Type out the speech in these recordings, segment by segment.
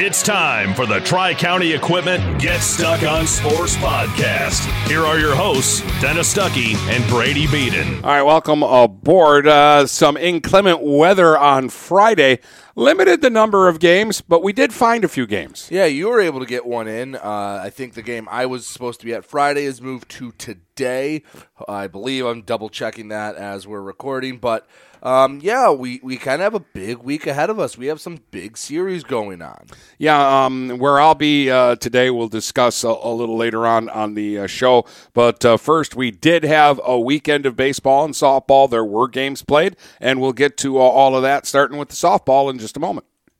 It's time for the Tri County Equipment Get Stuck on Sports podcast. Here are your hosts, Dennis Stuckey and Brady Beaton. All right, welcome aboard. Uh, some inclement weather on Friday limited the number of games, but we did find a few games. Yeah, you were able to get one in. Uh, I think the game I was supposed to be at Friday is moved to today. I believe I'm double checking that as we're recording, but um, yeah, we, we kind of have a big week ahead of us. We have some big series going on. Yeah, um, where I'll be uh, today, we'll discuss a, a, little later on on the uh, show. But uh, first, we did have a weekend of baseball and softball. There were games played, and we'll get to uh, all of that, starting with the softball in just a moment.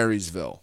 Marysville.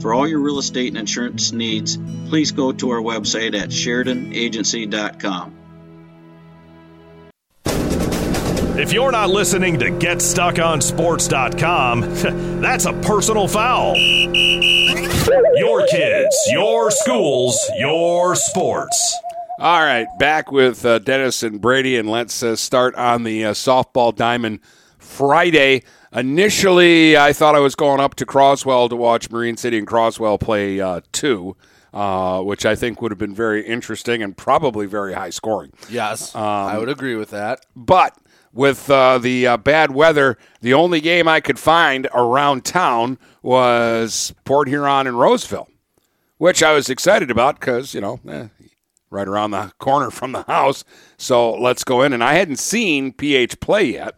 For all your real estate and insurance needs, please go to our website at SheridanAgency.com. If you're not listening to GetStuckOnSports.com, that's a personal foul. Your kids, your schools, your sports. All right, back with uh, Dennis and Brady, and let's uh, start on the uh, softball diamond Friday. Initially, I thought I was going up to Croswell to watch Marine City and Croswell play uh, two, uh, which I think would have been very interesting and probably very high scoring. Yes, um, I would agree with that. But with uh, the uh, bad weather, the only game I could find around town was Port Huron and Roseville, which I was excited about because, you know, eh, right around the corner from the house. So let's go in. And I hadn't seen PH play yet.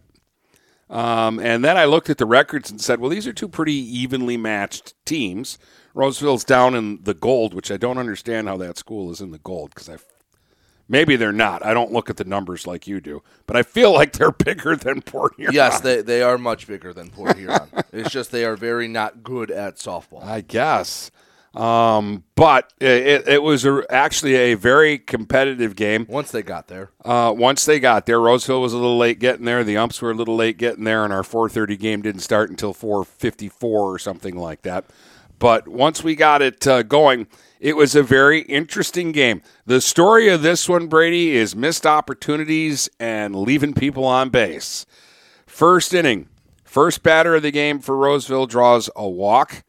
Um, and then I looked at the records and said, well, these are two pretty evenly matched teams. Roseville's down in the gold, which I don't understand how that school is in the gold because I maybe they're not. I don't look at the numbers like you do, but I feel like they're bigger than Port Huron. Yes, they they are much bigger than Port Huron. it's just they are very not good at softball. I guess. Um, but it, it was a, actually a very competitive game. Once they got there. Uh, once they got there, Roseville was a little late getting there. The umps were a little late getting there, and our 4:30 game didn't start until 4:54 or something like that. But once we got it uh, going, it was a very interesting game. The story of this one, Brady, is missed opportunities and leaving people on base. First inning, First batter of the game for Roseville draws a walk.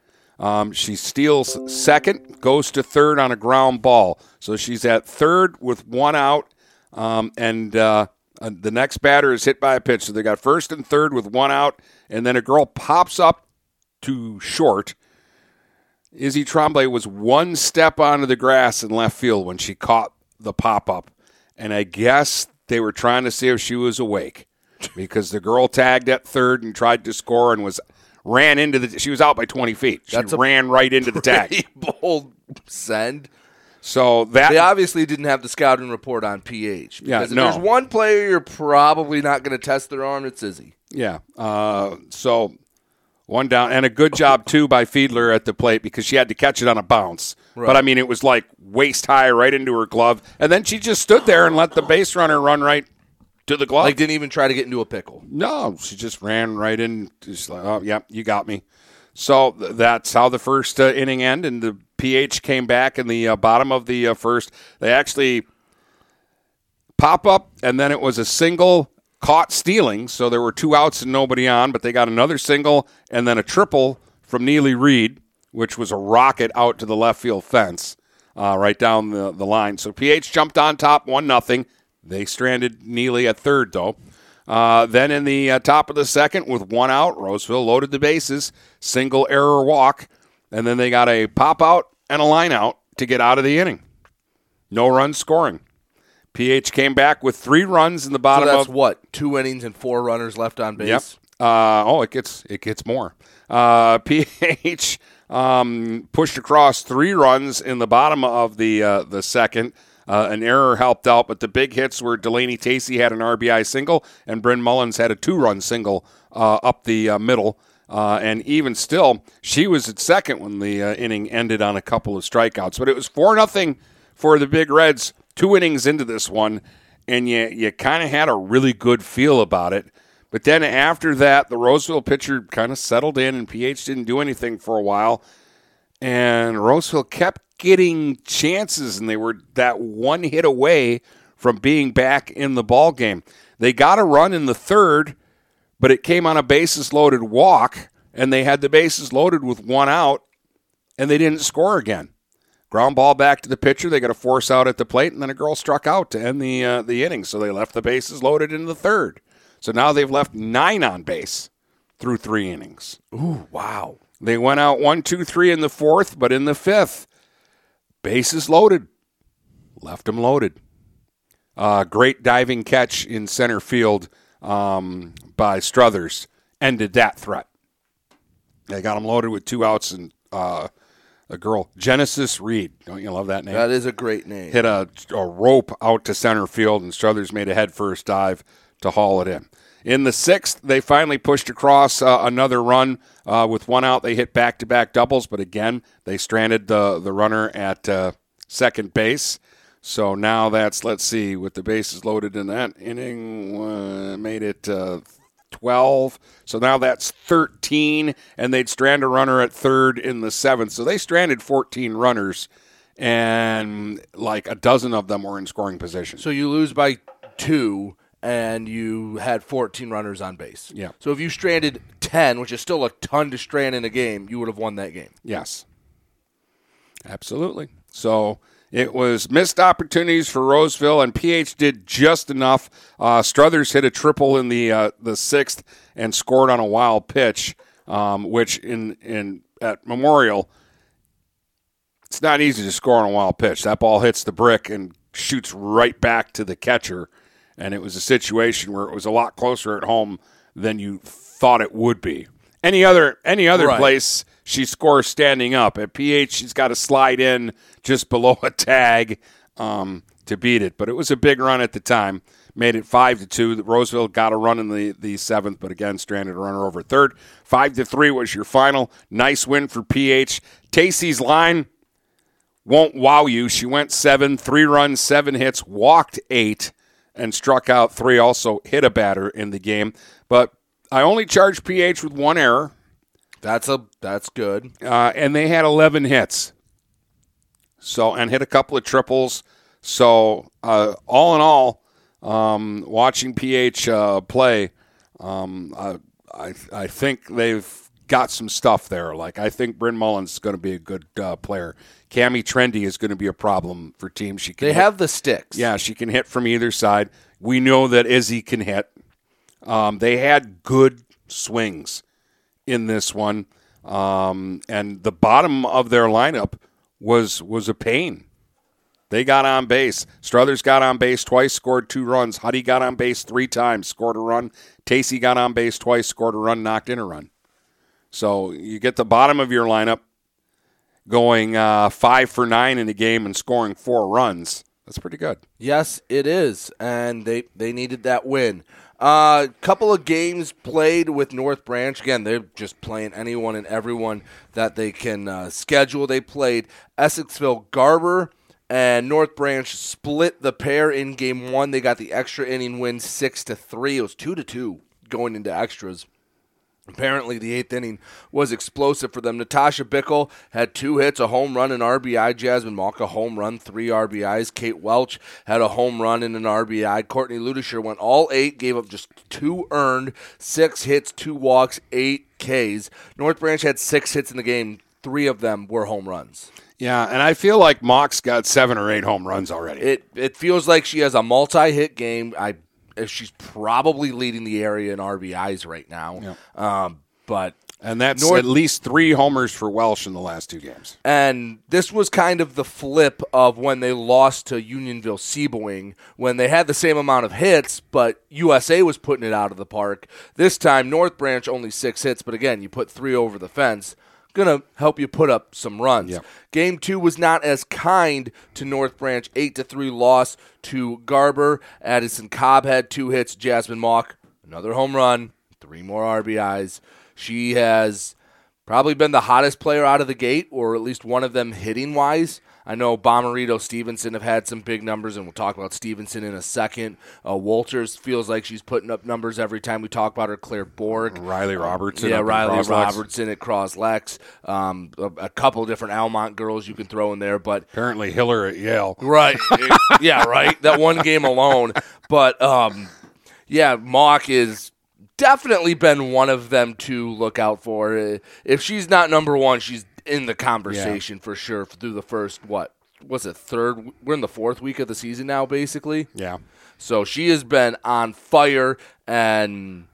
Um, she steals second, goes to third on a ground ball. So she's at third with one out, um, and uh, uh, the next batter is hit by a pitch. So they got first and third with one out, and then a girl pops up to short. Izzy Tremblay was one step onto the grass in left field when she caught the pop up, and I guess they were trying to see if she was awake because the girl tagged at third and tried to score and was ran into the. She was out by twenty feet. She That's a ran right into the tag. Bold send. So that They obviously didn't have the scouting report on PH. Yeah, if no. there's one player you're probably not going to test their arm, it's Izzy. Yeah. Uh, so one down and a good job too by Fiedler at the plate because she had to catch it on a bounce. But I mean, it was like waist high right into her glove, and then she just stood there and let the base runner run right to the glove. Like, didn't even try to get into a pickle. no, she just ran right in. Just like, oh, yep, you got me. So th- that's how the first uh, inning ended. And the PH came back in the uh, bottom of the uh, first. They actually pop up, and then it was a single caught stealing. So there were two outs and nobody on, but they got another single and then a triple from Neely Reed, which was a rocket out to the left field fence, uh, right down the, the line. So PH jumped on top, one nothing. They stranded Neely at third, though. Uh, then in the uh, top of the second, with one out, Roseville loaded the bases, single error walk, and then they got a pop out and a line out to get out of the inning. No runs scoring. PH came back with three runs in the bottom. So that's of what two innings and four runners left on base. Yep. Uh, oh, it gets it gets more. Uh, PH um, pushed across three runs in the bottom of the uh, the second. Uh, an error helped out, but the big hits were Delaney Tacey had an RBI single, and Bryn Mullins had a two run single uh, up the uh, middle. Uh, and even still, she was at second when the uh, inning ended on a couple of strikeouts. But it was four nothing for the Big Reds. Two innings into this one, and you you kind of had a really good feel about it. But then after that, the Roseville pitcher kind of settled in, and PH didn't do anything for a while. And Roseville kept getting chances, and they were that one hit away from being back in the ball game. They got a run in the third, but it came on a bases loaded walk, and they had the bases loaded with one out, and they didn't score again. Ground ball back to the pitcher. They got a force out at the plate, and then a girl struck out to end the uh, the inning. So they left the bases loaded in the third. So now they've left nine on base through three innings. Ooh, wow. They went out one, two, three in the fourth, but in the fifth, bases loaded, left them loaded. Uh, great diving catch in center field um, by Struthers ended that threat. They got them loaded with two outs and uh, a girl, Genesis Reed. Don't you love that name? That is a great name. hit a, a rope out to center field, and Struthers made a head first dive to haul it in. In the sixth, they finally pushed across uh, another run uh, with one out. They hit back to back doubles, but again, they stranded the, the runner at uh, second base. So now that's, let's see, with the bases loaded in that inning, uh, made it uh, 12. So now that's 13, and they'd strand a runner at third in the seventh. So they stranded 14 runners, and like a dozen of them were in scoring position. So you lose by two, and you had 14 runners on base. Yeah. So if you stranded 10, which is still a ton to strand in a game, you would have won that game. Yes. Absolutely. So it was missed opportunities for Roseville, and PH did just enough. Uh, Struthers hit a triple in the uh, the sixth and scored on a wild pitch, um, which in in at Memorial, it's not easy to score on a wild pitch. That ball hits the brick and shoots right back to the catcher, and it was a situation where it was a lot closer at home than you thought it would be. Any other any other Right. place she scores standing up. At PH, she's got to slide in just below a tag um, to beat it. But it was a big run at the time. Made it five to two. Roseville got a run in the, the seventh, but again stranded a runner over third. Five to three was your final. Nice win for PH. Tacey's line won't wow you. She went seven, three runs, seven hits, walked eight, and struck out three. Also hit a batter in the game. But I only charged PH with one error, That's a that's good. uh, and they had 11 hits. So and hit a couple of triples. So uh, all in all, um, watching PH uh, play, um, I, I I think they've got some stuff there. Like I think Bryn Mullins is going to be a good uh, player. Cami Trendy is going to be a problem for teams. She can They hit- have the sticks. yeah, she can hit from either side. We know that Izzy can hit. Um, they had good swings in this one, um, and the bottom of their lineup was was a pain. They got on base. Struthers got on base twice, scored two runs. Huddy got on base three times, scored a run. Tacey got on base twice, scored a run, knocked in a run. So you get the bottom of your lineup going uh, five for nine in the game and scoring four runs. That's pretty good. Yes, it is, and they they needed that win. A uh, couple of games played with North Branch. Again, they're just playing anyone and everyone that they can uh, schedule. They played Essexville Garber and North Branch split the pair in game one. They got the extra inning win six to three. It was two to two going into extras. Apparently, the eighth inning was explosive for them. Natasha Bickle had two hits, a home run, and RBI. Jasmine Mock, a home run, three RBIs. Kate Welch had a home run and an RBI. Courtney Ludisher went all eight, gave up just two earned, six hits, two walks, eight Ks. North Branch had six hits in the game. Three of them were home runs. Yeah, and I feel like Mock's got seven or eight home runs already. It it feels like she has a multi-hit game. I she's probably leading the area in RBIs right now. Um, but and that's North- at least three homers for Welch in the last two games. And this was kind of the flip of when they lost to Unionville Sebewaing, when they had the same amount of hits, but USA was putting it out of the park. This time, North Branch only six hits, but again, you put three over the fence. Gonna help you put up some runs. Game two was not as kind to North Branch. Eight to three loss to Garber. Addison Cobb had two hits. Jasmine Mock another home run. Three more RBIs. She has probably been the hottest player out of the gate, or at least one of them hitting wise. I know Bomarito Stevenson have had some big numbers, and we'll talk about Stevenson in a second. Uh, Walters feels like she's putting up numbers every time we talk about her. Claire Borg, Riley Robertson. yeah, Riley Robertson at Cros-Lex, um, a, a couple different Almont girls you can throw in there, but Apparently Hiller at Yale. Right. yeah, right. That one game alone. But um yeah, Mock is definitely been one of them to look out for. Uh, If she's not number 1, she's in the conversation for sure through the first what? Was it third? We're in the fourth week of the season now, basically. Yeah. So she has been on fire and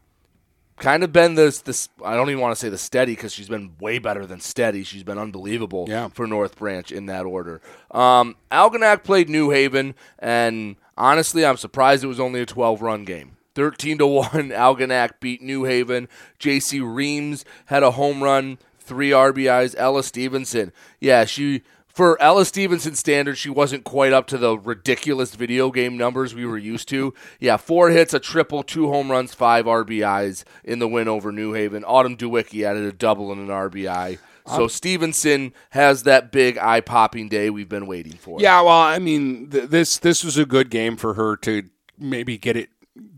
kind of been this this I don't even want to say the steady because she's been way better than steady. She's been unbelievable Yeah. for North Branch in that order. Um, Algonac played New Haven, and honestly, I'm surprised it was only a 12 run game. 13 to 1, Algonac beat New Haven. JC Reams had a home run, three RBIs. Ella Stevenson, yeah, she. For Ella Stevenson standards, she wasn't quite up to the ridiculous video game numbers we were used to. Yeah, four hits, a triple, two home runs, five RBIs in the win over New Haven. Autumn Dewicki added a double and an RBI. So Stevenson has that big eye popping day we've been waiting for. Yeah, well, I mean, th- this this was a good game for her to maybe get it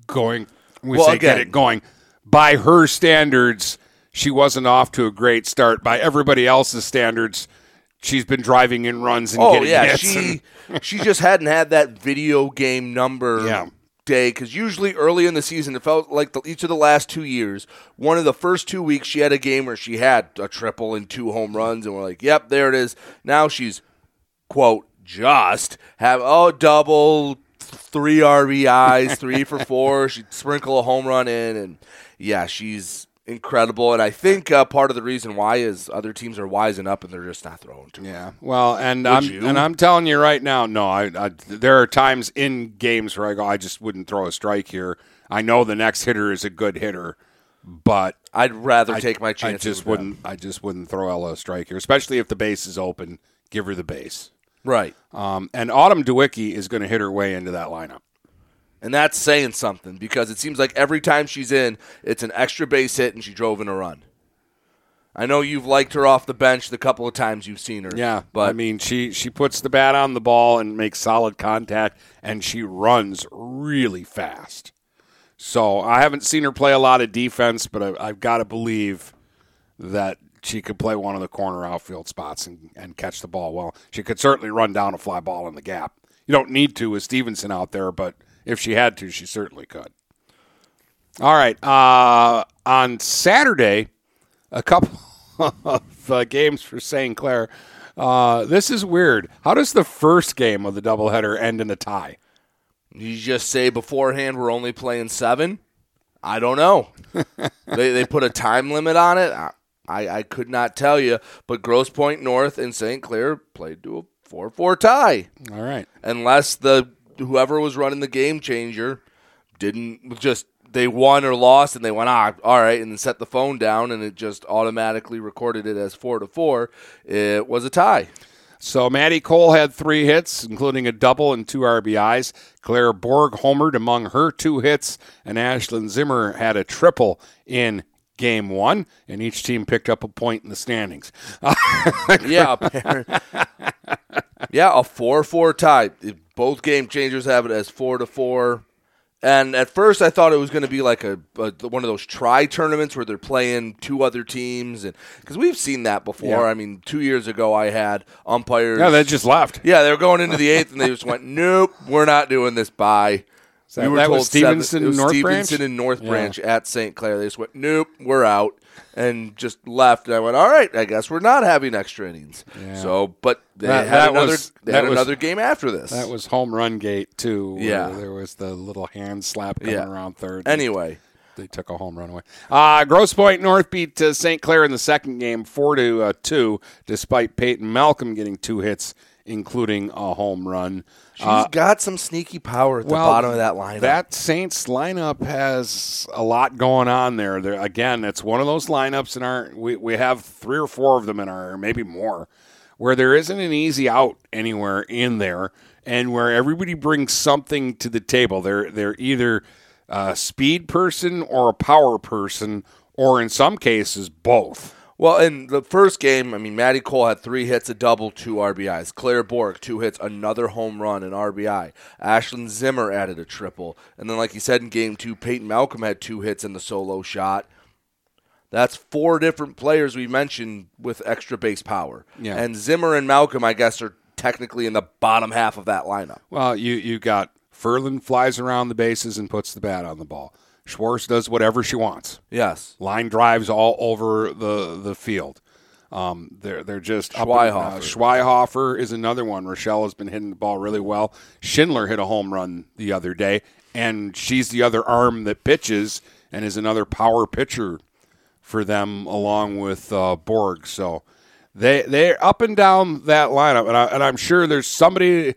going. We Well, say get it going. By her standards, she wasn't off to a great start. By everybody else's standards, she's been driving in runs and Oh getting yeah, hits. she she just hadn't had that video game number Yeah. day because usually early in the season it felt like the, each of the last two years, one of the first two weeks she had a game where she had a triple and two home runs, and we're like, yep, there it is. Now she's quote just have oh double three RBIs, three for four. She'd sprinkle a home run in, and yeah, she's incredible. And I think uh, part of the reason why is other teams are wising up and they're just not throwing to. Yeah, well, and I'm you? and I'm telling you right now, no, I, I there are times in games where I go, I just wouldn't throw a strike here. I know the next hitter is a good hitter, but I'd rather I, take my chance. I just wouldn't. I just wouldn't throw Ella a strike here, especially if the base is open. Give her the base. Right. Um, and Autumn Dewicki is going to hit her way into that lineup. And that's saying something because it seems like every time she's in, it's an extra base hit and she drove in a run. I know you've liked her off the bench the couple of times you've seen her. Yeah, but I mean, she she puts the bat on the ball and makes solid contact, and she runs really fast. So I haven't seen her play a lot of defense, but I, I've got to believe that she could play one of the corner outfield spots and, and catch the ball well. She could certainly run down a fly ball in the gap. You don't need to with Stevenson out there, but if she had to, she certainly could. All right. Uh, on Saturday, a couple of uh, games for St. Clair. Uh, this is weird. How does the first game of the doubleheader end in a tie? You just say beforehand we're only playing seven. I don't know. they they put a time limit on it. I, I I could not tell you. But Grosse Pointe North and St. Clair played to a four four tie. All right. Unless the whoever was running the game changer didn't just they won or lost and they went ah all right and then set the phone down and it just automatically recorded it as four to four. It was a tie. So Maddie Cole had three hits, including a double and two RBIs. Claire Borg homered among her two hits, and Ashlyn Zimmer had a triple in game one, and each team picked up a point in the standings. yeah, yeah, a four-four tie. Both game changers have it as four to four. And at first, I thought it was going to be like a, a, one of those try tournaments where they're playing two other teams, and because we've seen that before. Yeah. I mean, two years ago, I had umpires. Yeah, they just left. Yeah, they were going into the eighth, and they just went, "Nope, we're not doing this." Bye. that- that was seven- Stevenson it was North Stevenson Branch? and North Yeah. Branch at St. Clair. They just went, "Nope, we're out," and just left. And I went, "All right, I guess we're not having extra innings." So, but they That- had that another. was- they had was- another game after this. That was home run gate too. Yeah. there was the little hand slap coming Yeah. around third. anyway. they took a home run away. Uh, Grosse Pointe North beat uh, St. Clair in the second game, four to uh, two, despite Peyton Malcolm getting two hits, including a home run. She's Uh, got some sneaky power at the bottom of that lineup. That Saints lineup has a lot going on there. there again, it's one of those lineups in our we, we have three or four of them in our maybe more where there isn't an easy out anywhere in there and where everybody brings something to the table. They're they're either a speed person or a power person or in some cases both. Well, in the first game, I mean, Maddie Cole had three hits, a double, two RBIs. Claire Borg, two hits, another home run, an RBI. Ashlyn Zimmer added a triple. And then, like you said in game two, Peyton Malcolm had two hits in the solo shot. That's four different players we mentioned with extra base power. Yeah. And Zimmer and Malcolm, I guess, are technically in the bottom half of that lineup. Well, you you got Furlan flies around the bases and puts the bat on the ball. Schwartz does whatever she wants. Yes. line drives all over the the field. Um, they're they're just up uh, Schweihofer is another one. Rochelle has been hitting the ball really well. Schindler hit a home run the other day, and she's the other arm that pitches and is another power pitcher for them, along with uh, Borg. So they they're up and down that lineup, and, I, and I'm sure there's somebody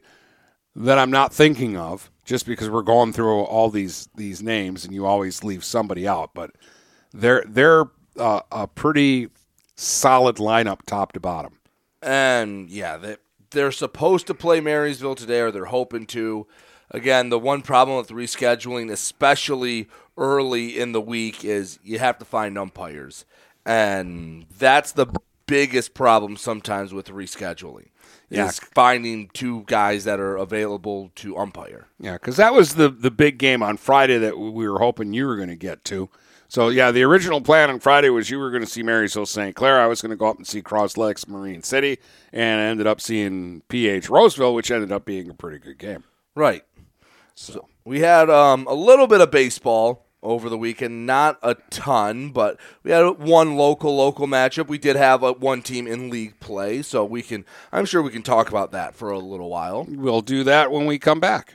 that I'm not thinking of just because we're going through all these these names, and you always leave somebody out, but they're they're uh, a pretty solid lineup top to bottom. And yeah, they, they're supposed to play Marysville today, or they're hoping to. Again, the one problem with rescheduling, especially early in the week, is you have to find umpires. And that's the biggest problem sometimes with rescheduling. Yeah. Is finding two guys that are available to umpire. Yeah, because that was the the big game on Friday that we were hoping you were going to get to. So yeah, the original plan on Friday was you were going to see Marysville St. Clair. I was going to go up and see Cros-Lex Marine City, and I ended up seeing PH Roseville, which ended up being a pretty good game. Right. So we had um, a little bit of baseball over the weekend, not a ton, but we had one local local matchup. We did have a, one team in league play, so we can. I'm sure we can talk about that for a little while. We'll do that when we come back.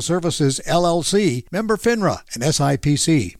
Services, LLC, member FINRA and SIPC.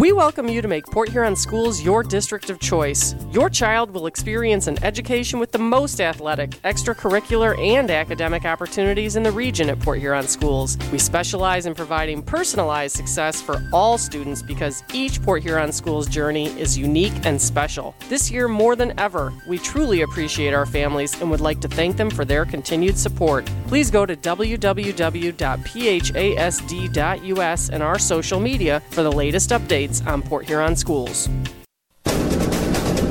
We welcome you to make Port Huron Schools your district of choice. Your child will experience an education with the most athletic, extracurricular, and academic opportunities in the region at Port Huron Schools. We specialize in providing personalized success for all students because each Port Huron Schools journey is unique and special. This year, more than ever, we truly appreciate our families and would like to thank them for their continued support. Please go to www.phasd.us and our social media for the latest updates on Port Huron schools.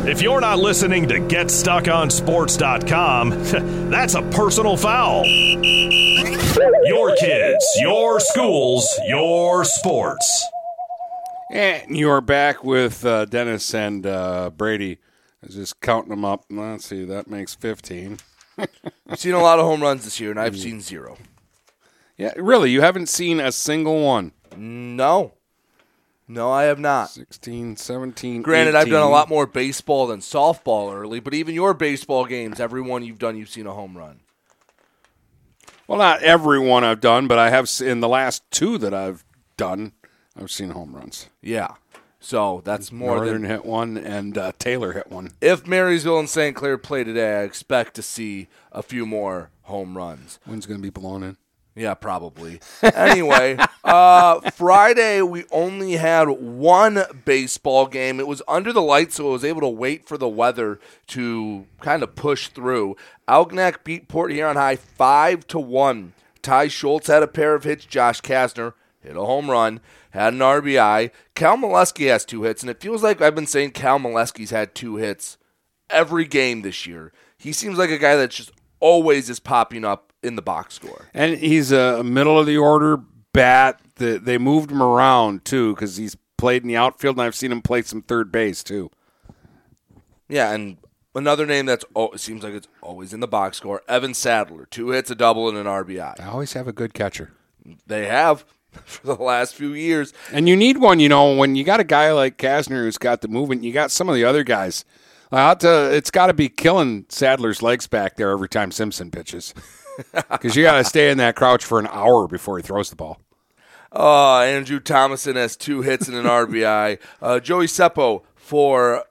If you're not listening to GetStuckOnSports.com, that's a personal foul. Your kids, your schools, your sports. And you are back with uh, Dennis and uh, Brady. I was just counting them up. Let's see, that makes 15. I've seen a lot of home runs this year, and I've seen zero. Yeah, really, you haven't seen a single one. No. No, I have not. 16, 17. Granted, I've done a lot more baseball than softball early, but even your baseball games, every one you've done, you've seen a home run. Well, not every one I've done, but I have in the last two that I've done, I've seen home runs. Yeah. So that's more Northern than hit one, and uh, Taylor hit one. if Marysville and St. Clair play today. I expect to see a few more home runs. Wind's going to be blown in. Yeah, probably. anyway, uh, Friday we only had one baseball game. It was under the lights, so I was able to wait for the weather to kind of push through. Algonac beat Port Huron High five to one. Ty Schultz had a pair of hits. Josh Kasner hit a home run, had an RBI. Cal Molesky has two hits, and it feels like I've been saying Cal Molesky's had two hits every game this year. He seems like a guy that's just always is popping up in the box score. And he's a middle of the order bat. The, they moved him around, too, because he's played in the outfield, and I've seen him play some third base, too. Yeah, and another name that's oh, it seems like it's always in the box score. Evan Sadler, two hits, a double, and an RBI. I always have a good catcher. They have for the last few years. And you need one, you know, when you got a guy like Kasner who's got the movement, you got some of the other guys. To, it's got to be killing Sadler's legs back there every time Simpson pitches. Because you got to stay in that crouch for an hour before he throws the ball. Uh, Andrew Thomason has two hits and an RBI. Uh, Joey Seppo for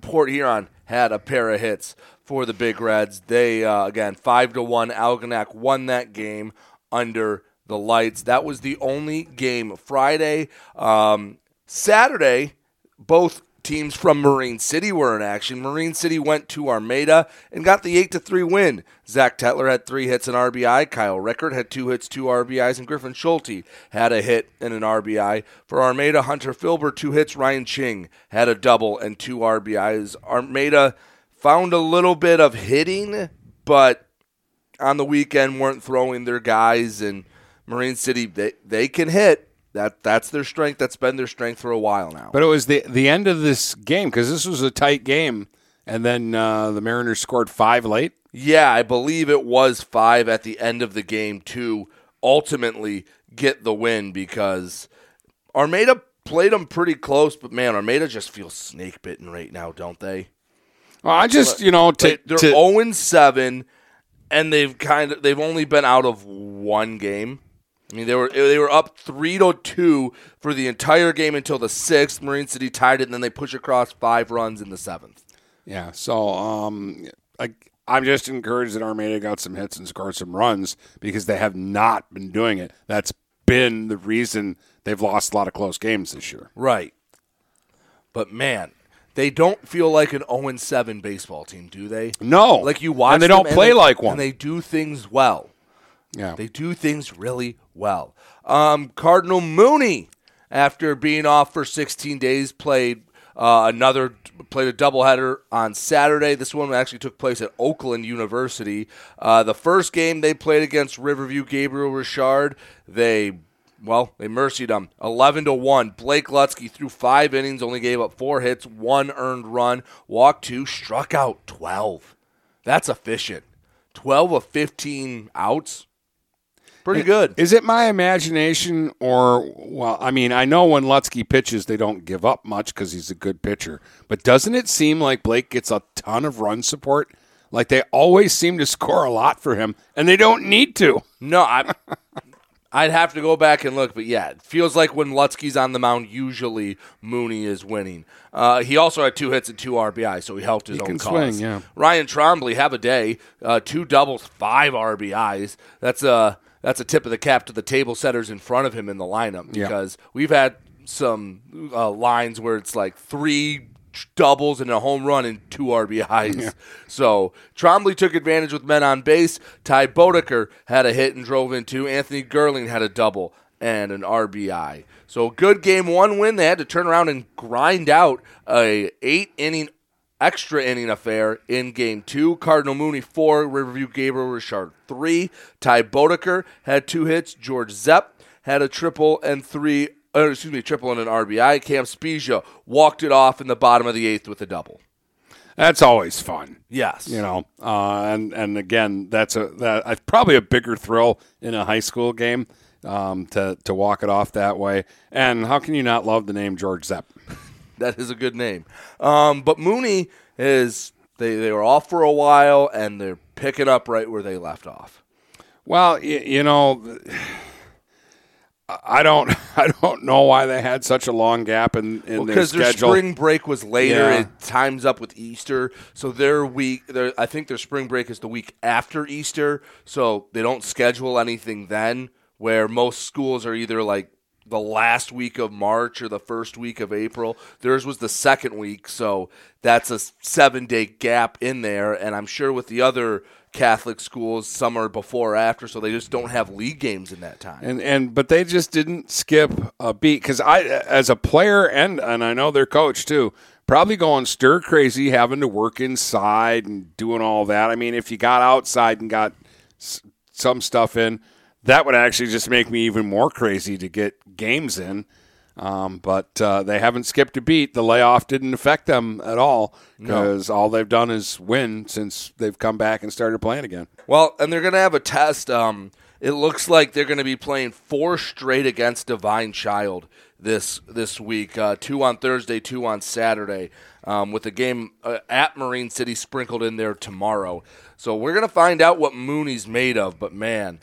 Port Huron had a pair of hits for the Big Reds. They uh, again five to one. Algonac won that game under the lights. That was the only game Friday. Um, Saturday, both teams from Marine City were in action. Marine City went to Armada and got the eight to three win. Zach Tetler had three hits and RBI. Kyle Rickard had two hits, two RBIs, and Griffin Schulte had a hit and an RBI. For Armada, Hunter Filber two hits. Ryan Ching had a double and two RBIs. Armada found a little bit of hitting, but on the weekend weren't throwing their guys and Marine City they, they can hit. That that's their strength. That's been their strength for a while now. But it was the the end of this game because this was a tight game, and then uh, the Mariners scored five late. Yeah, I believe it was five at the end of the game too. ultimately get the win because Armada played them pretty close, but man, Armada just feels snake bitten right now, don't they? Well, I just you know to, they're to- 7, and they've kind of they've only been out of one game. I mean, they were they were up three to two for the entire game until the sixth. Marine City tied it, and then they push across five runs in the seventh. Yeah. So um, I, I'm just encouraged that Armada got some hits and scored some runs because they have not been doing it. That's been the reason they've lost a lot of close games this year. Right. But man, they don't feel like an 0 7 baseball team, do they? No. Like you watch And they don't play they- like one. And they do things well. Yeah. They do things really well. Um, Cardinal Mooney, after being off for 16 days, played uh, another played a doubleheader on Saturday. This one actually took place at Oakland University. Uh, the first game they played against Riverview Gabriel Richard, they well, they mercied them. 11 to 1. Blake Lutsky threw 5 innings, only gave up 4 hits, 1 earned run, walked 2, struck out 12. That's efficient. 12 of 15 outs. Pretty good. Is it my imagination, or well, I mean, I know when Lutsky pitches, they don't give up much because he's a good pitcher. But doesn't it seem like Blake gets a ton of run support? Like they always seem to score a lot for him, and they don't need to. No, I I'd have to go back and look, but yeah, it feels like when Lutsky's on the mound, usually Mooney is winning. Uh, he also had two hits and two RBI, so he helped his He own cause. swing, yeah. Ryan Trombley have a day, uh, two doubles, five RBIs. That's a that's a tip of the cap to the table setters in front of him in the lineup Yeah. because we've had some uh, lines where it's like three doubles and a home run and two RBIs. So Trombley took advantage with men on base. Ty Bodeker had a hit and drove in two. Anthony Gerling had a double and an RBI. So good game one win. They had to turn around and grind out a eight inning extra inning affair in game two. Cardinal Mooney four, Riverview Gabriel Richard three. Ty Bodeker had two hits. George Zepp had a triple and three. Uh, excuse me, triple and an RBI. Cam Spezia walked it off in the bottom of the eighth with a double. That's always fun. Yes. you know, uh, and and again, that's a that uh, probably a bigger thrill in a high school game um, to to walk it off that way. And how can you not love the name George Zepp? That is a good name. Um, but Mooney is they they were off for a while and they're picking up right where they left off. Well, you, you know, I don't I don't know why they had such a long gap in, in their because their schedule. spring break was later. Yeah. It times up with Easter, so their week. Their, I think their spring break is the week after Easter, so they don't schedule anything then. Where most schools are either like the last week of March or the first week of April. Theirs was the second week, so that's a seven day gap in there. And I'm sure with the other Catholic schools, some are before or after, so they just don't have league games in that time. and and but they just didn't skip a beat because I as a player and and I know their coach too probably going stir crazy having to work inside and doing all that. I mean, if you got outside and got some stuff in, that would actually just make me even more crazy to get games in. Um, but uh, they haven't skipped a beat. The layoff didn't affect them at all because all they've done is win since they've come back and started playing again. Well, and they're going to have a test. Um, it looks like they're going to be playing four straight against Divine Child this this week. Uh, two on Thursday, two on Saturday, um, with a game uh, at Marine City sprinkled in there tomorrow. So we're going to find out what Mooney's made of. But man,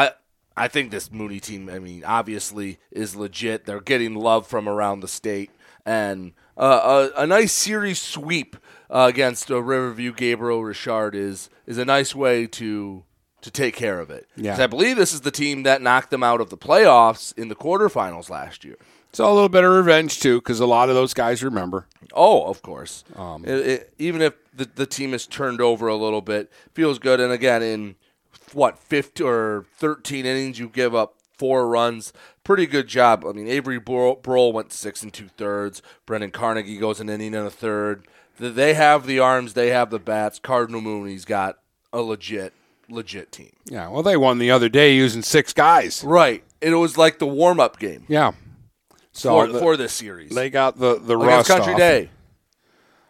I I think this Mooney team. I mean, obviously is legit. They're getting love from around the state, and uh, a, a nice series sweep uh, against uh, Riverview Gabriel Richard is is a nice way to to take care of it. Yeah. I believe this is the team that knocked them out of the playoffs in the quarterfinals last year. So a little bit of revenge too, because a lot of those guys remember. Oh, of course. Um, It- it- even if the, the team is turned over a little bit, feels good. And again, in what fifty or thirteen innings, you give up four runs. Pretty good job. I mean, Avery Bro- Broll went six and two thirds. Brendan Carnegie goes an inning and a third. They have the arms. They have the bats. Cardinal Mooney's got a legit, legit team. Yeah, well, they won the other day using six guys. Right. It was like the warm up game Yeah. So for, the- for this series. they got the the rust Country off. Day.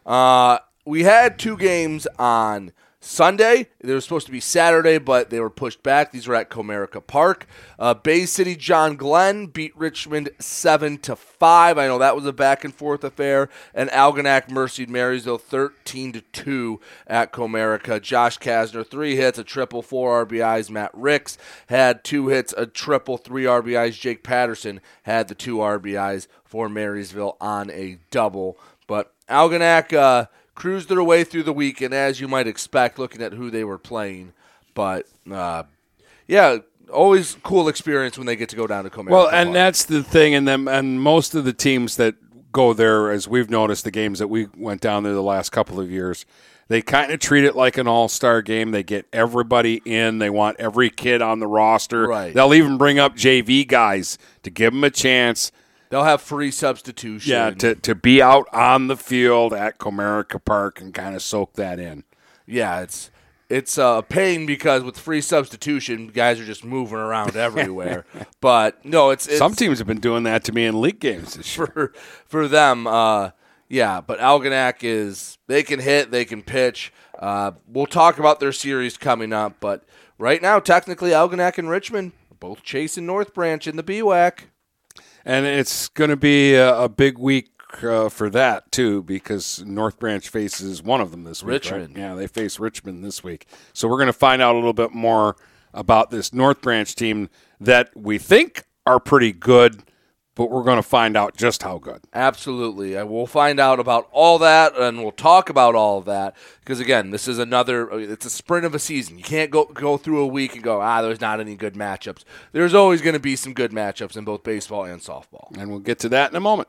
Uh, we had two games on Sunday. They were supposed to be Saturday, but they were pushed back. These were at Comerica Park. Uh, Bay City John Glenn beat Richmond seven to five. I know that was a back and forth affair. And Algonac mercied Marysville thirteen to two at Comerica. Josh Kasner three hits, a triple, four RBIs. Matt Ricks had two hits, a triple, three RBIs. Jake Patterson had the two RBIs for Marysville on a double. But Algonac. Uh, cruised their way through the week, and as you might expect, looking at who they were playing. But uh, yeah, always cool experience when they get to go down to Comerica. Well, and Park. that's the thing, and them and most of the teams that go there, as we've noticed, the games that we went down there the last couple of years, they kind of treat it like an all-star game. They get everybody in. They want every kid on the roster. Right. They'll even bring up JV guys to give them a chance. They'll have free substitution. Yeah, to, to be out on the field at Comerica Park and kind of soak that in. yeah, it's it's a pain because with free substitution, guys are just moving around everywhere. but no, it's, it's Some teams have been doing that to me in league games this year. for for them. Uh, yeah, but Algonac is they can hit, they can pitch. Uh, we'll talk about their series coming up, but right now, technically, Algonac and Richmond are both chasing North Branch in the BWAC. And it's going to be a, a big week uh, for that too, because North Branch faces one of them this week. right? Yeah, they face Richmond this week. So we're going to find out a little bit more about this North Branch team that we think are pretty good, but we're going to find out just how good. Absolutely. And we'll find out about all that and we'll talk about all of that because again, this is another it's a sprint of a season. You can't go go through a week and go, "Ah, there's not any good matchups." There's always going to be some good matchups in both baseball and softball. And we'll get to that in a moment.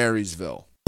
Marysville.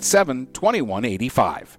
987 2185.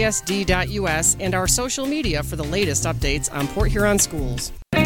www.phasd.us and our social media for the latest updates on Port Huron schools.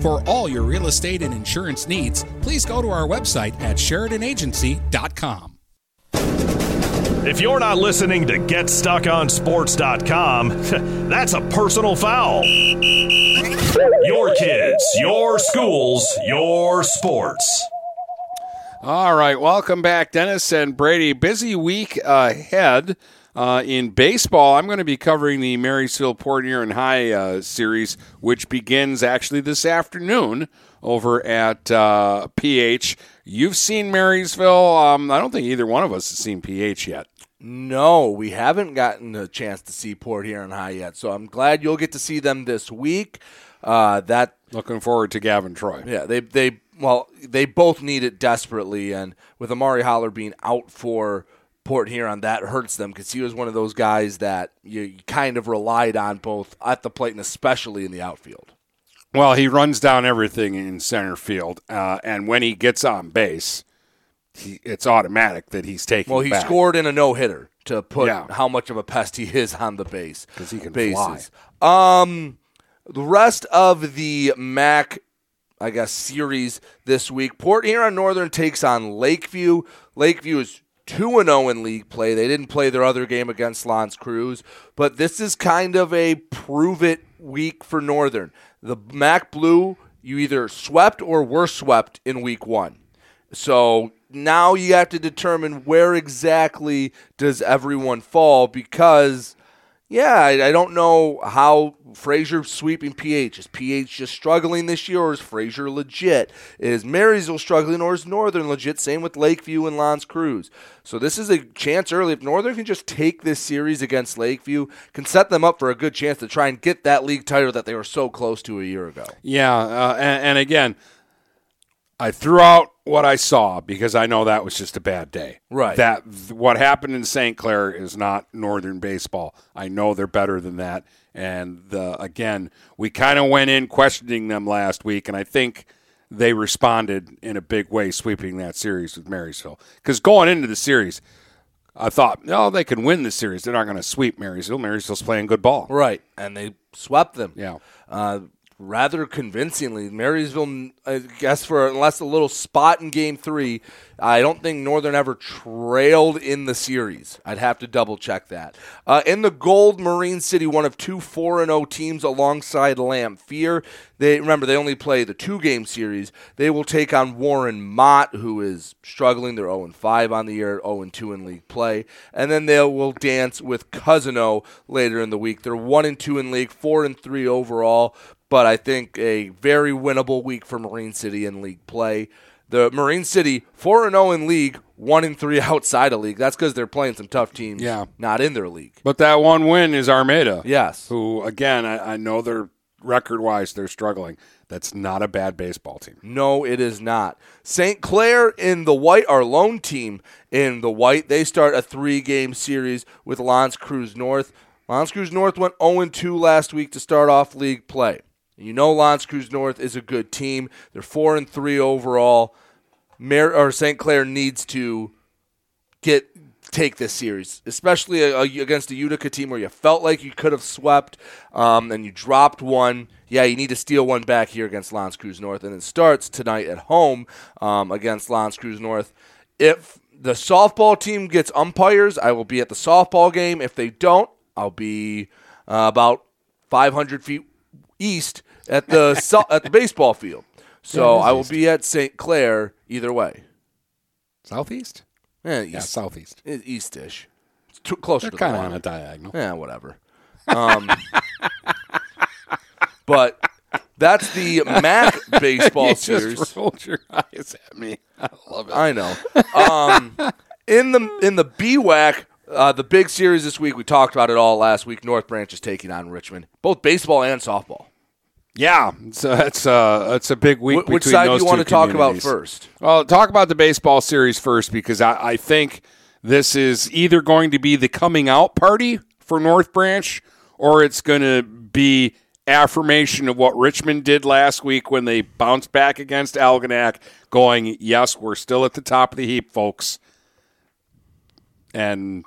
For all your real estate and insurance needs, please go to our website at SheridanAgency.com. If you're not listening to GetStuckOnSports.com, that's a personal foul. Your kids, your schools, your sports. All right, welcome back, Dennis and Brady. Busy week ahead uh, in baseball. I'm going to be covering the Marysville Port Huron High uh, series, which begins actually this afternoon over at uh, PH. You've seen Marysville. Um, I don't think either one of us has seen PH yet. No, we haven't gotten a chance to see Port Huron High yet, so I'm glad you'll get to see them this week. Uh, that looking forward to Gavin Troy. Yeah, they they well they both need it desperately, and with Amari Holler being out for Port Huron, that hurts them because he was one of those guys that you, kind of relied on both at the plate and especially in the outfield. Well, he runs down everything in center field, uh, and when he gets on base, he, it's automatic that he's taking. Well, he back. scored in a no hitter to put Yeah. how much of a pest he is on the base because he can bases. Um, the rest of the MAC, I guess, series this week. Port Huron Northern takes on Lakeview. Lakeview is. 2 0 in league play. They didn't play their other game against L'Anse Creuse, but this is kind of a prove it week for Northern. The MAC Blue, you either swept or were swept in week one. So now you have to determine where exactly does everyone fall because, yeah, I, I don't know how Fraser sweeping PH. Is PH just struggling this year or is Fraser legit? Is Marysville struggling or is Northern legit? Same with Lakeview and L'Anse Creuse. So this is a chance early. If Northern can just take this series against Lakeview, can set them up for a good chance to try and get that league title that they were so close to a year ago. Yeah, uh, and, and again, I threw out what I saw because I know that was just a bad day. Right. That what happened in St. Clair is not Northern baseball. I know they're better than that. And the, again, we kind of went in questioning them last week, and I think they responded in a big way, sweeping that series with Marysville. Because going into the series, I thought, no, they can win the series. They're not going to sweep Marysville. Marysville's playing good ball. Right, and they swept them. Yeah. Uh, rather convincingly. Marysville, I guess, for unless a little spot in game three, I don't think Northern ever trailed in the series. I'd have to double check that. Uh, in the gold, Marine City, one of two 4 0 teams alongside Lapeer. They remember they only play the two game series. They will take on Warren Mott, who is struggling. They're 0 5 on the year, 0 2 in league play. And then they will dance with Cousino later in the week. They're 1 2 in league, 4 and 3 overall but I think a very winnable week for Marine City in league play. The Marine City four and zero in league, one and three outside of league. That's because they're playing some tough teams. Yeah. not in their league. But that one win is Armada. Yes. Who, again, I, I know they're record wise, they're struggling. That's not a bad baseball team. No, it is not. St. Clair in the white, our lone team in the white, they start a three game series with L'Anse Creuse North. L'Anse Creuse North went 0 2 last week to start off league play. You know L'Anse Creuse North is a good team. They're 4 and 3 overall. Mar- or St. Clair needs to get take this series, especially uh, against a Utica team where you felt like you could have swept um, and you dropped one. Yeah, you need to steal one back here against L'Anse Creuse North, and it starts tonight at home um, against L'Anse Creuse North. If the softball team gets umpires, I will be at the softball game. If they don't, I'll be uh, about 500 feet east at the so- at the baseball field. So Yeah, I will east. be at St. Clair either way. Southeast? Yeah, east, Yeah, southeast. Eastish. It's too close They're to the kinda on a diagonal. Yeah, whatever. Um, but that's the MAC baseball you series. just rolled your eyes at me. I love it. I know. Um, in the in the BWAC, uh, the big series this week, we talked about it all last week. North Branch is taking on Richmond, both baseball and softball. Yeah, so that's uh, that's a big week. Wh- which side do you want to talk about first? Well, talk about the baseball series first because I, I think this is either going to be the coming out party for North Branch or it's going to be affirmation of what Richmond did last week when they bounced back against Algonac, going, "Yes, we're still at the top of the heap, folks," and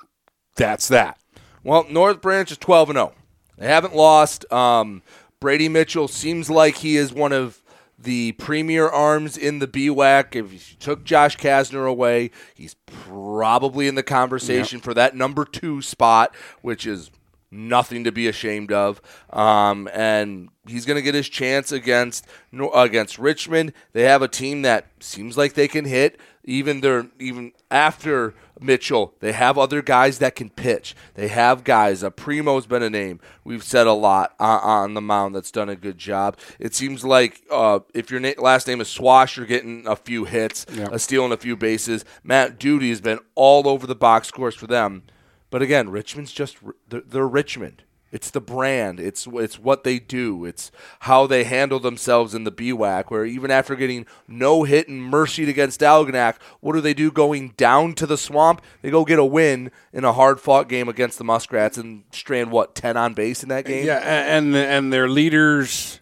that's that. Well, North Branch is 12 and 0. They haven't lost. Um, Brady Mitchell seems like he is one of the premier arms in the BWAC. If you took Josh Kasner away, he's probably in the conversation for that number two spot, which is nothing to be ashamed of. Um, and he's going to get his chance against against Richmond. They have a team that seems like they can hit. Even their even after Mitchell, they have other guys that can pitch. They have guys. Uh, Primo's been a name we've said a lot on, on the mound that's done a good job. It seems like uh, if your na- last name is Swash, you're getting a few hits, Yeah. a stealing a few bases. Matt Duty has been all over the box scores for them. But again, Richmond's just they're, they're Richmond. It's the brand. It's it's what they do. It's how they handle themselves in the BWAC. Where even after getting no hit and mercied against Algonac, what do they do? Going down to the swamp, they go get a win in a hard fought game against the Muskrats and strand what ten on base in that game. Yeah, and and their leaders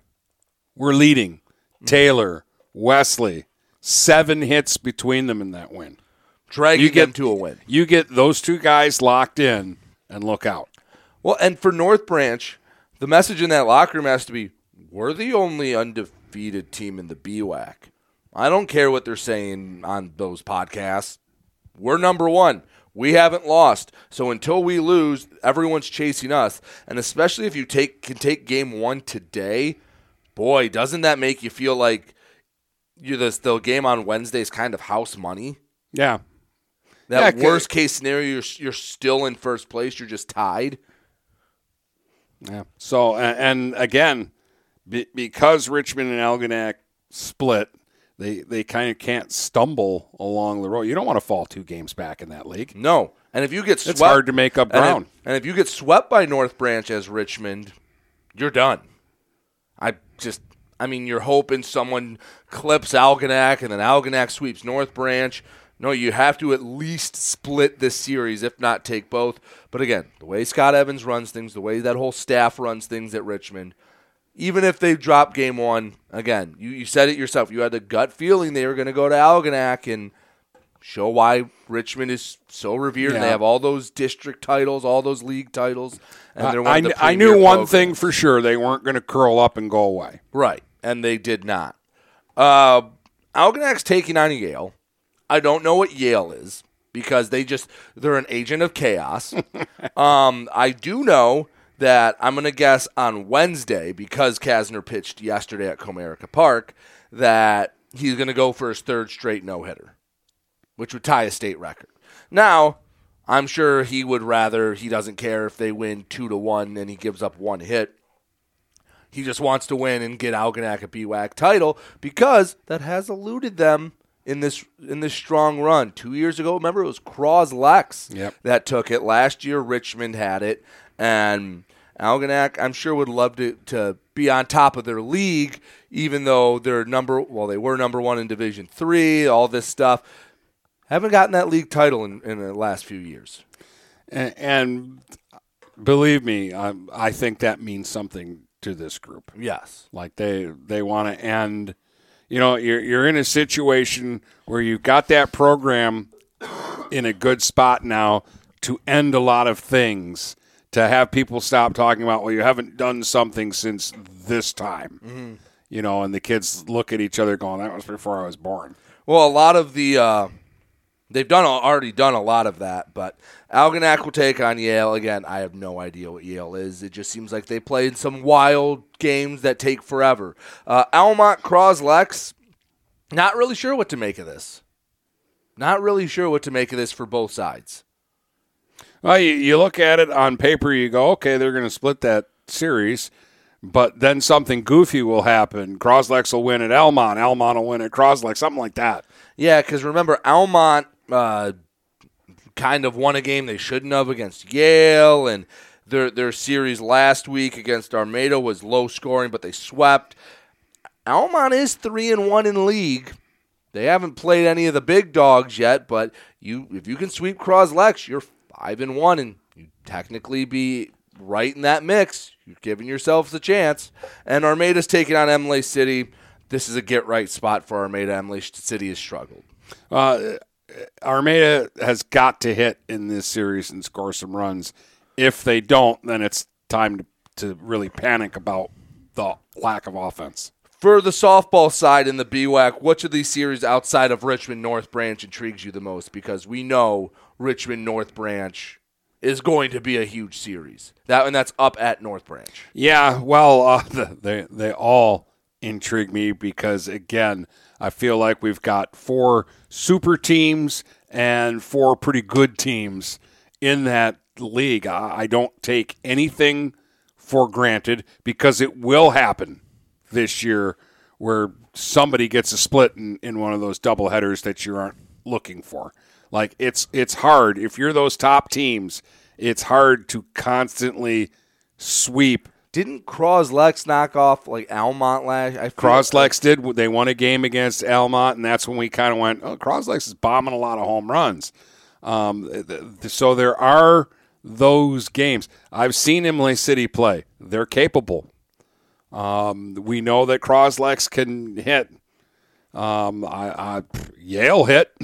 were leading. Mm-hmm. Taylor, Wesley, seven hits between them in that win. Dragging them to a win. You get those two guys locked in and look out. Well, and for North Branch, the message in that locker room has to be we're the only undefeated team in the BWAC. I don't care what they're saying on those podcasts. We're number one. We haven't lost. So until we lose, everyone's chasing us. And especially if you take can take game one today, boy, doesn't that make you feel like you the, the game on Wednesday is kind of house money? Yeah. That Yeah, worst case scenario, you're, you're still in first place. You're just tied. Yeah. So and again, because Richmond and Algonac split, they they kind of can't stumble along the road. You don't want to fall two games back in that league. No. And if you get swept, it's hard to make up and if- ground. And if, you get swept by North Branch as Richmond, you're done. I just, I mean, you're hoping someone clips Algonac and then Algonac sweeps North Branch. No, you have to at least split this series, if not take both. But again, the way Scott Evans runs things, the way that whole staff runs things at Richmond, even if they drop game one, again, you, you said it yourself. You had the gut feeling they were going to go to Algonac and show why Richmond is so revered. And they have all those district titles, all those league titles, and they're one I, of the I knew one programs. thing for sure: they weren't going to curl up and go away. Right, and they did not. Uh, Algonac's taking on Yale. I don't know what Yale is because they just they're an agent of chaos. um, I do know that I'm going to guess on Wednesday because Kasner pitched yesterday at Comerica Park that he's going to go for his third straight no hitter, which would tie a state record. Now, I'm sure he would rather he doesn't care if they win two to one and he gives up one hit. He just wants to win and get Algonac a BWAC title because that has eluded them in this in this strong run. Two years ago, remember it was Cros-Lex Yep. that took it. Last year, Richmond had it, and Algonac, I'm sure, would love to to be on top of their league, even though they're number well, they were number one in Division Three. All this stuff haven't gotten that league title in, in the last few years. And, and believe me, I, I think that means something to this group. Yes, like they they want to end. You know, you're you're in a situation where you've got that program in a good spot now to end a lot of things. To have people stop talking about, well, you haven't done something since this time. Mhm. You know, and the kids look at each other going, "That was before I was born." Well, a lot of the uh, they've done already done a lot of that, but Algonac will take on Yale again. I have no idea what Yale is. It just seems like they played some wild games that take forever. Uh, Almont Cros-Lex, not really sure what to make of this. Not really sure what to make of this for both sides. Well, you, you look at it on paper, you go, okay, they're going to split that series, but then something goofy will happen. Cros-Lex will win at Almont, Almont will win at Cros-Lex, something like that. Yeah, because remember, Almont uh, kind of won a game they shouldn't have against Yale, and their their series last week against Armada was low scoring, but they swept. Almont is three and one in league. They haven't played any of the big dogs yet, but you if you can sweep Cros-Lex, you're five and one, and you technically be right in that mix. You're giving yourselves a chance. And Armada's taking on Imlay City. This is a get right spot for Armada. Imlay City has struggled. Uh, Armada has got to hit in this series and score some runs. If they don't, then it's time to, to really panic about the lack of offense. For the softball side in the BWAC, which of these series outside of Richmond North Branch intrigues you the most? Because we know Richmond North Branch is going to be a huge series. That and that's up at North Branch. Yeah, well, uh, they they all intrigue me because again, I feel like we've got four super teams and four pretty good teams in that league. I, don't take anything for granted because it will happen this year where somebody gets a split in, in one of those double headers that you aren't looking for. Like it's it's hard if you're those top teams. It's hard to constantly sweep. Didn't Cros-Lex knock off like Almont last? I Cros-Lex did. They won a game against Almont, and that's when we kind of went, "Oh, Cros-Lex is bombing a lot of home runs." Um, so there are those games. I've seen Imlay City play. They're capable. Um, we know that Cros-Lex can hit. Um, I, I, Yale hit.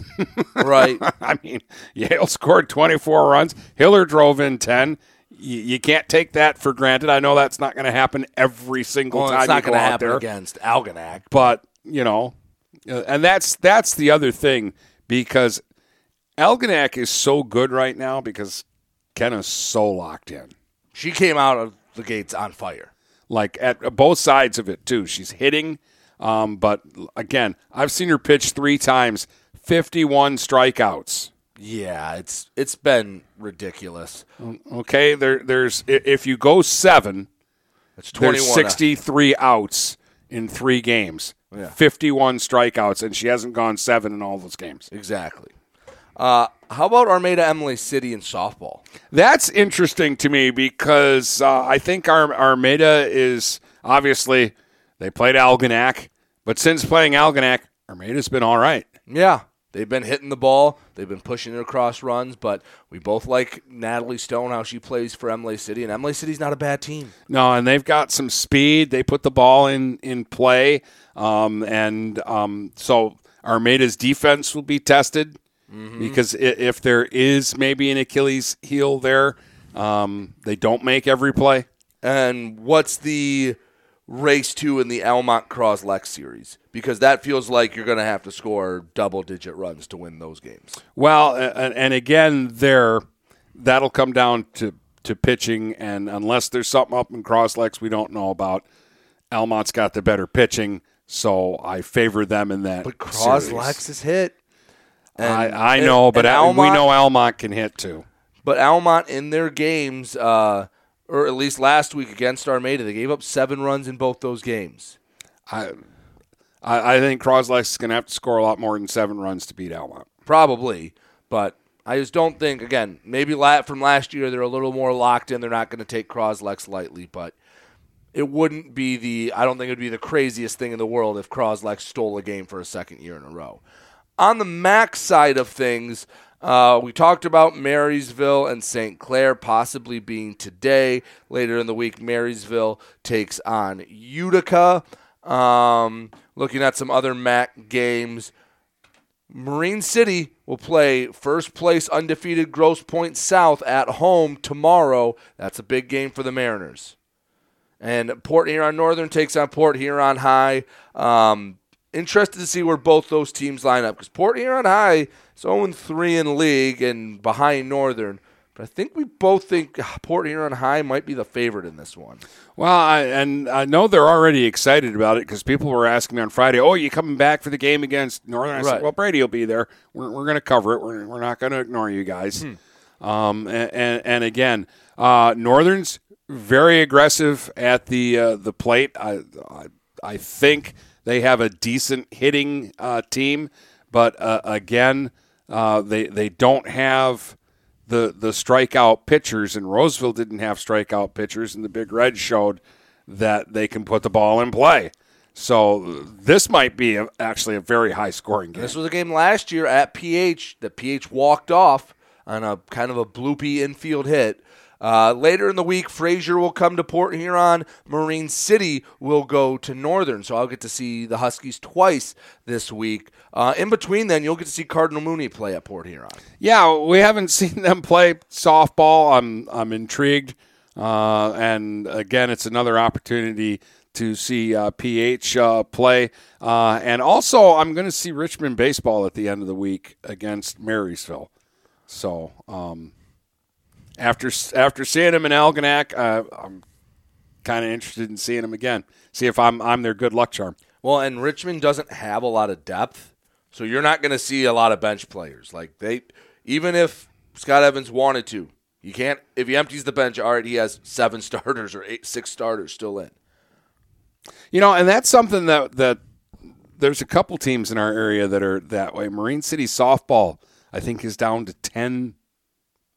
Right. I mean, Yale scored 24 runs. Hiller drove in 10. You, you can't take that for granted. I know that's not going to happen every single Well, time it's not going to happen there. against Algonac. But you know, uh, and that's that's the other thing because Algonac is so good right now because Kenna's so locked in. She came out of the gates on fire. Like at uh, both sides of it too. She's hitting, um, but again, I've seen her pitch three times, fifty-one strikeouts. Yeah, it's it's been ridiculous. Okay, there there's if you go seven, It's there's sixty-three outs in three games. Yeah. 51 strikeouts, and she hasn't gone seven in all those games. Exactly. Uh, how about Armada Imlay City in softball? That's interesting to me because uh, I think Ar- Armada is obviously they played Algonac, but since playing Algonac, Armada's been all right. Yeah, they've been hitting the ball. They've been pushing it across runs, but we both like Natalie Stone how she plays for Imlay City, and Imlay City's not a bad team. No, and they've got some speed. They put the ball in in play, um, and um, so Armada's defense will be tested because if there is maybe an Achilles heel there, um, they don't make every play. And what's the race two in the Almont Cros-Lex series? Because that feels like you're going to have to score double digit runs to win those games. Well, and, and again, there that'll come down to to pitching, and unless there's something up in Cros-Lex we don't know about, Almont's got the better pitching, so I favor them in that. But Cross. Lex is hit. I, I know, but and Al- we Almont- know Almont can hit too. But Almont in their games, uh, or at least last week against Armada, they gave up seven runs in both those games. I I, I think Cros-Lex is going to have to score a lot more than seven runs to beat Almont. Probably, but I just don't think. Again, maybe from last year they're a little more locked in. They're not going to take Cros-Lex lightly, but it wouldn't be the. I don't think it would be the craziest thing in the world if Cros-Lex stole a game for a second year in a row. On the Mac side of things, uh, we talked about Marysville and St. Clair possibly being today. Later in the week, Marysville takes on Utica. Um, looking at some other MAC games, Marine City will play first place undefeated Grosse Pointe South at home tomorrow. That's a big game for the Mariners. And Port Huron Northern takes on Port Huron High. Um, interested to see where both those teams line up because Port Huron High is 0 3 in league and behind Northern. But I think we both think ah, Port Huron High might be the favorite in this one. Well, I, and I know they're already excited about it because people were asking me on Friday, "Oh, you coming back for the game against Northern?" I Right. said, "Well, Brady will be there. We're, we're going to cover it. We're, we're not going to ignore you guys." Um, and, and, and again, uh, Northern's very aggressive at the uh, the plate. I, I I think they have a decent hitting uh, team, but uh, again, uh, they they don't have the the strikeout pitchers, and Roseville didn't have strikeout pitchers, and the Big Red showed that they can put the ball in play. So this might be a, actually a very high scoring game. This was a game last year at PH that PH walked off on a kind of a bloopy infield hit. Uh, later in the week, Fraser will come to Port Huron. Marine City will go to Northern. So I'll get to see the Huskies twice this week. Uh, in between, then, you'll get to see Cardinal Mooney play at Port Huron. Yeah, we haven't seen them play softball. I'm I'm intrigued, uh, and again, it's another opportunity to see uh, PH uh, play, uh, and also I'm going to see Richmond baseball at the end of the week against Marysville. So, um, after after seeing him in Algonac, uh, I'm kind of interested in seeing him again. See if I'm I'm their good luck charm. Well, and Richmond doesn't have a lot of depth, so you're not going to see a lot of bench players. Like they, even if Scott Evans wanted to, you can't. If he empties the bench, all right, he has seven starters or eight, six starters still in. You know, and that's something that that there's a couple teams in our area that are that way. Marine City softball, I think, is down to ten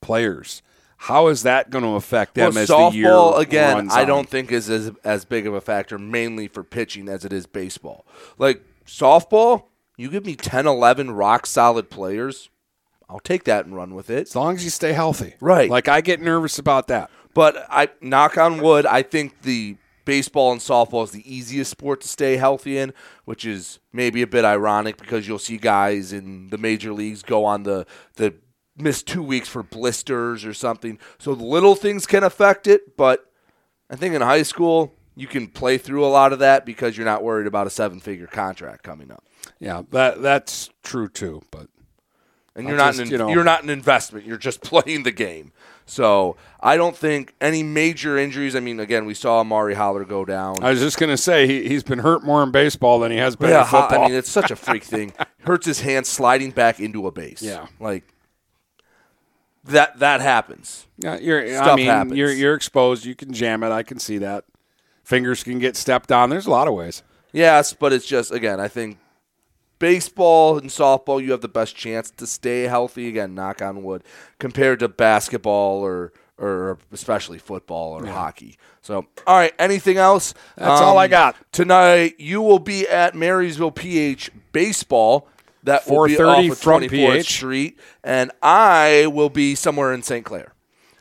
players. How is that going to affect them well, as softball, the year again, I on? don't think is as as big of a factor, mainly for pitching as it is baseball. Like softball, you give me 10, 11 rock solid players, I'll take that and run with it. As long as you stay healthy, right? Like I get nervous about that. But I knock on wood, I think the baseball and softball is the easiest sport to stay healthy in, which is maybe a bit ironic because you'll see guys in the major leagues go on the the miss two weeks for blisters or something. So little things can affect it, but I think in high school you can play through a lot of that because you're not worried about a seven figure contract coming up. Yeah, that that's true too. But and you're not just, an, you know- you're not an investment. You're just playing the game. So I don't think any major injuries. I mean, again, we saw Amari Holler go down. I was just going to say he, he's been hurt more in baseball than he has been yeah, in football. I mean, it's such a freak thing. Hurts his hand sliding back into a base. Yeah. like that. That happens. Yeah, you're. Stuff I mean, happens. you're you're exposed. You can jam it. I can see that. Fingers can get stepped on. There's a lot of ways. Yes, but it's just again, I think baseball and softball you have the best chance to stay healthy again, knock on wood, compared to basketball or or especially football or hockey. So, all right, anything else? Um, That's all I got. Tonight you will be at Marysville PH baseball. That will be 4:30 off of from 24th PH. Street, and I will be somewhere in St. Clair.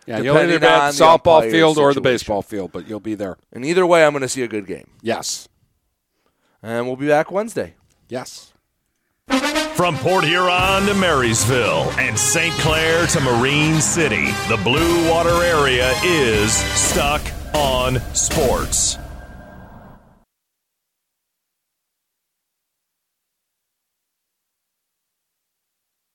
Yeah, you'll either be depending at on the softball umpire field or the baseball field, but you'll be there. And either way, I'm going to see a good game. Yes. And we'll be back Wednesday. Yes. From Port Huron to Marysville and St. Clair to Marine City, the Blue Water area is stuck on sports.